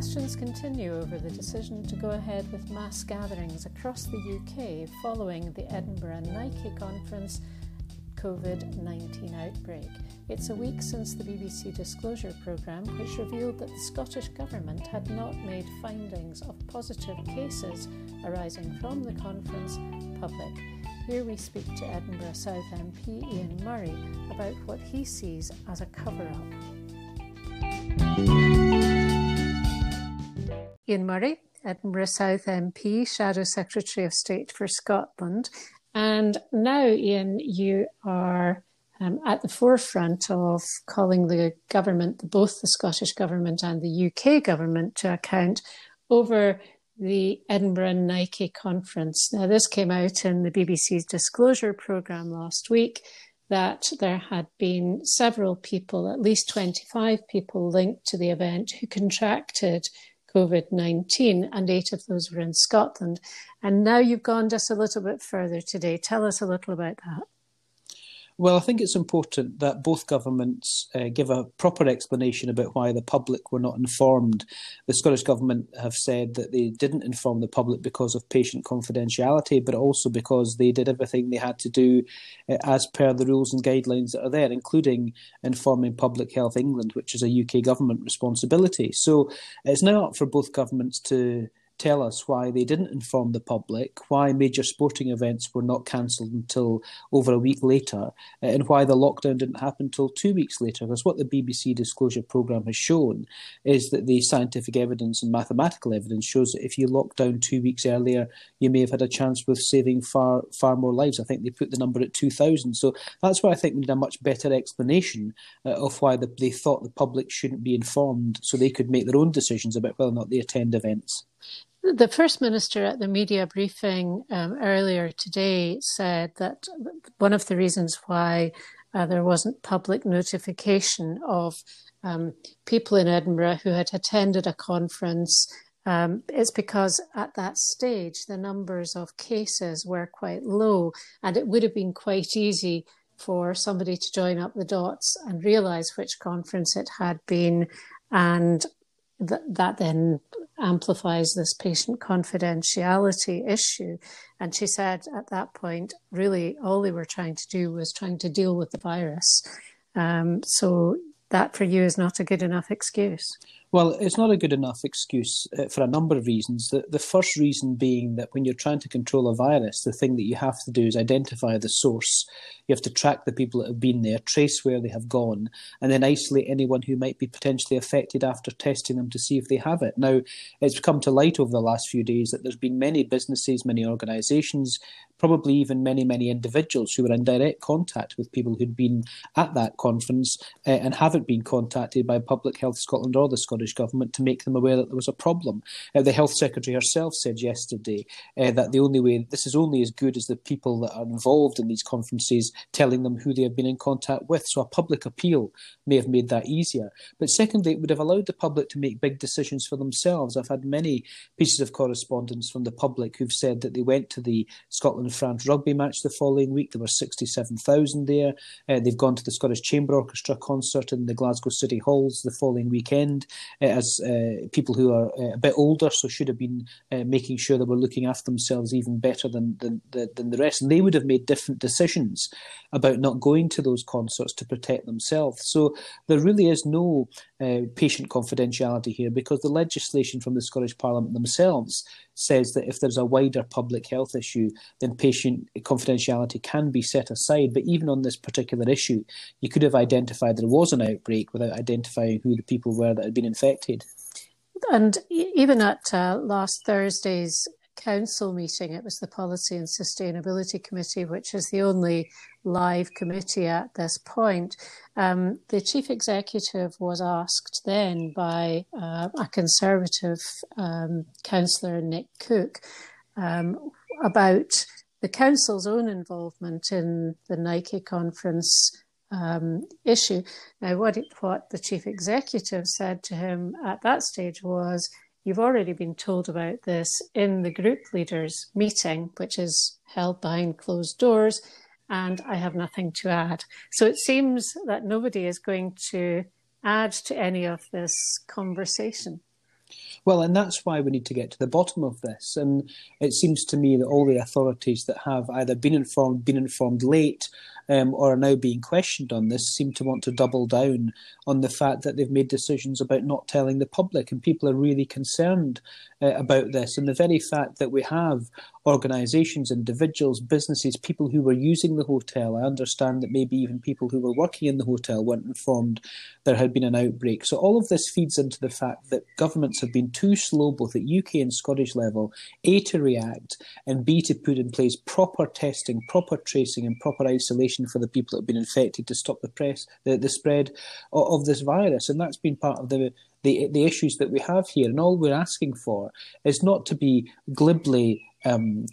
questions continue over the decision to go ahead with mass gatherings across the UK following the Edinburgh Nike conference COVID 19 outbreak. It's a week since the BBC Disclosure Programme, which revealed that the Scottish Government had not made findings of positive cases arising from the conference public. Here we speak to Edinburgh South MP Ian Murray about what he sees as a cover up. Ian Murray, Edinburgh South MP, Shadow Secretary of State for Scotland, and now, Ian, you are um, at the forefront of calling the government, both the Scottish government and the UK government, to account over the Edinburgh Nike conference. Now, this came out in the BBC's disclosure programme last week that there had been several people, at least 25 people linked to the event, who contracted COVID 19, and eight of those were in Scotland. And now you've gone just a little bit further today. Tell us a little about that. Well, I think it's important that both governments uh, give a proper explanation about why the public were not informed. The Scottish Government have said that they didn't inform the public because of patient confidentiality, but also because they did everything they had to do uh, as per the rules and guidelines that are there, including informing Public Health England, which is a UK government responsibility. So it's now up for both governments to tell us why they didn't inform the public, why major sporting events were not cancelled until over a week later, and why the lockdown didn't happen until two weeks later. Because what the BBC Disclosure Programme has shown is that the scientific evidence and mathematical evidence shows that if you lock down two weeks earlier, you may have had a chance with saving far far more lives. I think they put the number at 2,000. So that's why I think we need a much better explanation uh, of why the, they thought the public shouldn't be informed so they could make their own decisions about whether or not they attend events. The First Minister at the media briefing um, earlier today said that one of the reasons why uh, there wasn't public notification of um, people in Edinburgh who had attended a conference um, is because at that stage the numbers of cases were quite low, and it would have been quite easy for somebody to join up the dots and realise which conference it had been and that, that then amplifies this patient confidentiality issue. And she said at that point, really, all they were trying to do was trying to deal with the virus. Um, so that for you is not a good enough excuse. Well, it's not a good enough excuse uh, for a number of reasons. The, the first reason being that when you're trying to control a virus, the thing that you have to do is identify the source. You have to track the people that have been there, trace where they have gone, and then isolate anyone who might be potentially affected after testing them to see if they have it. Now, it's come to light over the last few days that there's been many businesses, many organisations, probably even many, many individuals who were in direct contact with people who'd been at that conference uh, and haven't been contacted by Public Health Scotland or the Scottish Government to make them aware that there was a problem. Uh, the Health Secretary herself said yesterday uh, that the only way, this is only as good as the people that are involved in these conferences telling them who they have been in contact with. So a public appeal may have made that easier. But secondly, it would have allowed the public to make big decisions for themselves. I've had many pieces of correspondence from the public who've said that they went to the Scotland France rugby match the following week. There were 67,000 there. Uh, they've gone to the Scottish Chamber Orchestra concert in the Glasgow City Halls the following weekend uh, as uh, people who are uh, a bit older, so should have been uh, making sure they were looking after themselves even better than, than, than the rest. And they would have made different decisions about not going to those concerts to protect themselves. So there really is no patient confidentiality here because the legislation from the Scottish Parliament themselves says that if there's a wider public health issue, then patient confidentiality can be set aside. But even on this particular issue, you could have identified there was an outbreak without identifying who the people were that had been infected. And even at uh, last Thursday's council meeting, it was the Policy and Sustainability Committee, which is the only live committee at this point. Um, the chief executive was asked then by uh, a Conservative um, councillor, Nick Cook, um, about the council's own involvement in the Nike conference um, issue. Now, what, it, what the chief executive said to him at that stage was, You've already been told about this in the group leaders meeting, which is held behind closed doors and I have nothing to add. So it seems that nobody is going to add to any of this conversation. Well, and that's why we need to get to the bottom of this. And it seems to me that all the authorities that have either been informed, been informed late, um, or are now being questioned on this seem to want to double down on the fact that they've made decisions about not telling the public, and people are really concerned uh, about this. And the very fact that we have organisations, individuals, businesses, people who were using the hotel, I understand that maybe even people who were working in the hotel weren't informed there had been an outbreak. So all of this feeds into the fact that governments have been too slow, both at UK and Scottish level, A, to react, and B, to put in place proper testing, proper tracing, and proper isolation for the people that have been infected to stop the press the, the spread of, of this virus. And that's been part of the the the issues that we have here. And all we're asking for is not to be glibly um,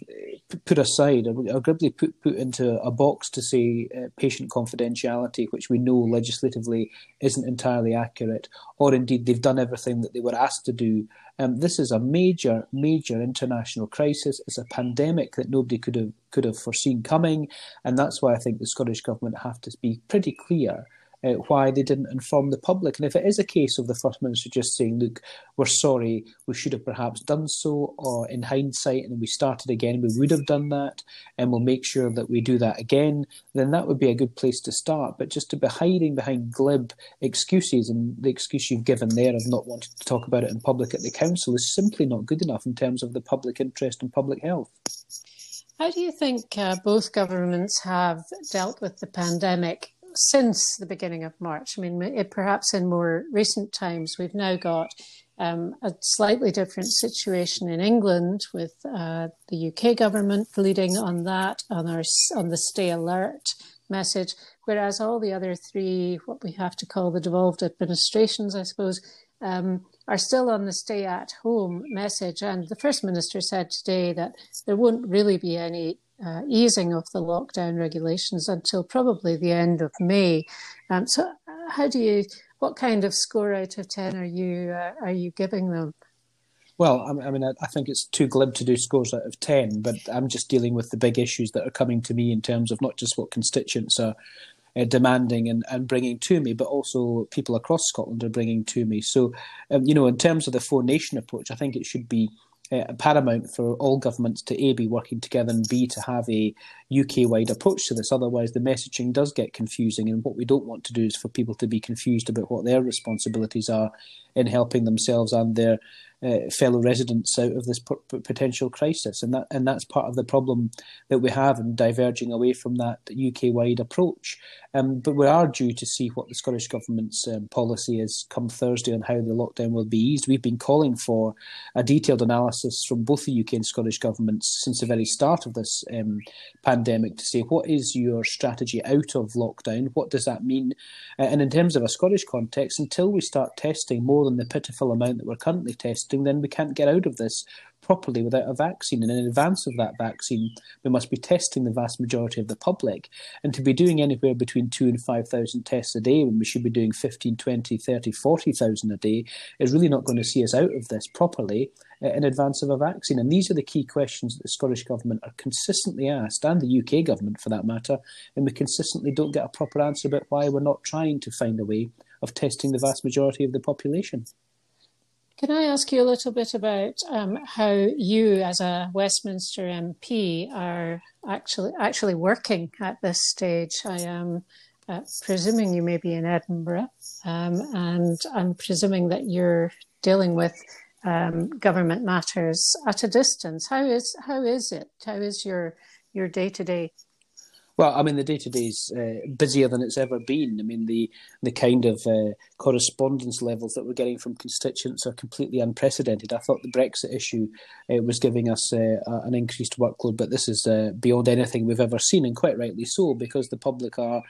put aside or put, put into a box to say uh, patient confidentiality, which we know legislatively isn't entirely accurate, or indeed they've done everything that they were asked to do. Um, this is a major, major international crisis. It's a pandemic that nobody could have could have foreseen coming, and that's why I think the Scottish government have to be pretty clear uh, why they didn't inform the public. And if it is a case of the First Minister just saying, look, we're sorry, we should have perhaps done so, or in hindsight, and we started again, we would have done that, and we'll make sure that we do that again, then that would be a good place to start. But just to be hiding behind glib excuses, and the excuse you've given there of not wanting to talk about it in public at the Council is simply not good enough in terms of the public interest and public health. How do you think uh, both governments have dealt with the pandemic since the beginning of March. I mean, it, perhaps in more recent times, we've now got um, a slightly different situation in England with uh, the UK government leading on that, on our on the stay alert message, whereas all the other three, what we have to call the devolved administrations, I suppose, um, are still on the stay at home message. And the First Minister said today that there won't really be any uh, easing of the lockdown regulations until probably the end of May. Um, so, uh, how do you? What kind of score out of ten are you uh, are you giving them? Well, I mean, I think it's too glib to do scores out of 10, but I'm just dealing with the big issues that are coming to me in terms of not just what constituents are uh, demanding and, and bringing to me, but also people across Scotland are bringing to me. So, um, you know, in terms of the four nation approach, I think it should be uh, paramount for all governments to A, be working together and B, to have a UK wide approach to this. Otherwise, the messaging does get confusing. And what we don't want to do is for people to be confused about what their responsibilities are in helping themselves and their uh, fellow residents out of this p- potential crisis, and that and that's part of the problem that we have in diverging away from that UK wide approach. Um, but we are due to see what the Scottish Government's um, policy is come Thursday on how the lockdown will be eased. We've been calling for a detailed analysis from both the UK and Scottish governments since the very start of this um, pandemic to say what is your strategy out of lockdown? What does that mean? Uh, and in terms of a Scottish context, until we start testing more than the pitiful amount that we're currently testing, then we can't get out of this properly without a vaccine. And in advance of that vaccine, we must be testing the vast majority of the public. And to be doing anywhere between two and 5,000 tests a day when we should be doing 15, 20, 30, 40,000 a day is really not going to see us out of this properly in advance of a vaccine. And these are the key questions that the Scottish Government are consistently asked, and the UK Government for that matter, and we consistently don't get a proper answer about why we're not trying to find a way of testing the vast majority of the population. Can I ask you a little bit about um, how you, as a Westminster MP, are actually actually working at this stage? I am uh, presuming you may be in Edinburgh, um, and I'm presuming that you're dealing with um, government matters at a distance. How is how is it? How is your your day to day well, I mean, the day to day is uh, busier than it's ever been. I mean, the the kind of uh, correspondence levels that we're getting from constituents are completely unprecedented. I thought the Brexit issue uh, was giving us uh, an increased workload, but this is uh, beyond anything we've ever seen, and quite rightly so, because the public are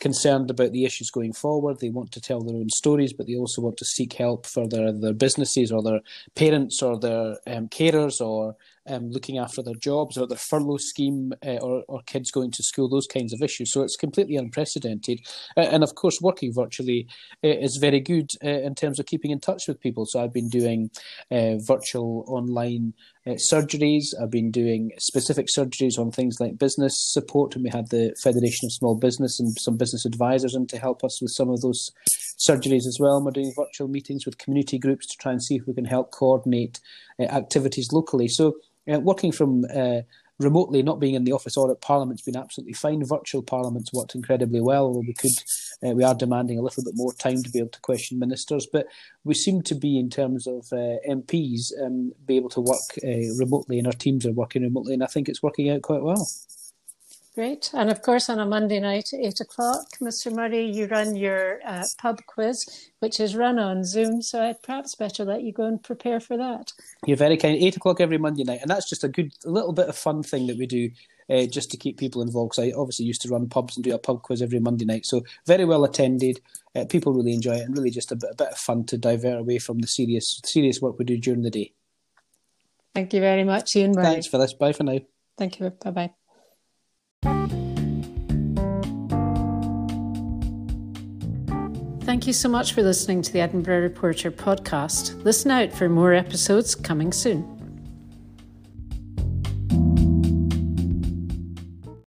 concerned about the issues going forward. They want to tell their own stories, but they also want to seek help for their their businesses or their parents or their um, carers or um, looking after their jobs or their furlough scheme uh, or, or kids going to school, those kinds of issues. So it's completely unprecedented. Uh, and of course, working virtually uh, is very good uh, in terms of keeping in touch with people. So I've been doing uh, virtual online uh, surgeries. I've been doing specific surgeries on things like business support, and we had the Federation of Small Business and some business advisors in to help us with some of those surgeries as well. And we're doing virtual meetings with community groups to try and see if we can help coordinate uh, activities locally. So, uh, working from uh, remotely, not being in the office or at Parliament's been absolutely fine. Virtual Parliament's worked incredibly well, although we could, uh, we are demanding a little bit more time to be able to question ministers. But we seem to be, in terms of uh, MPs, um, be able to work uh, remotely, and our teams are working remotely, and I think it's working out quite well. Great. And of course, on a Monday night at eight o'clock, Mr. Murray, you run your uh, pub quiz, which is run on Zoom. So I'd perhaps better let you go and prepare for that. You're very kind. Eight o'clock every Monday night. And that's just a good, little bit of fun thing that we do uh, just to keep people involved. Because I obviously used to run pubs and do a pub quiz every Monday night. So very well attended. Uh, people really enjoy it and really just a bit, a bit of fun to divert away from the serious, serious work we do during the day. Thank you very much, Ian Murray. Thanks for this. Bye for now. Thank you. Bye bye. Thank you so much for listening to the Edinburgh Reporter podcast. Listen out for more episodes coming soon.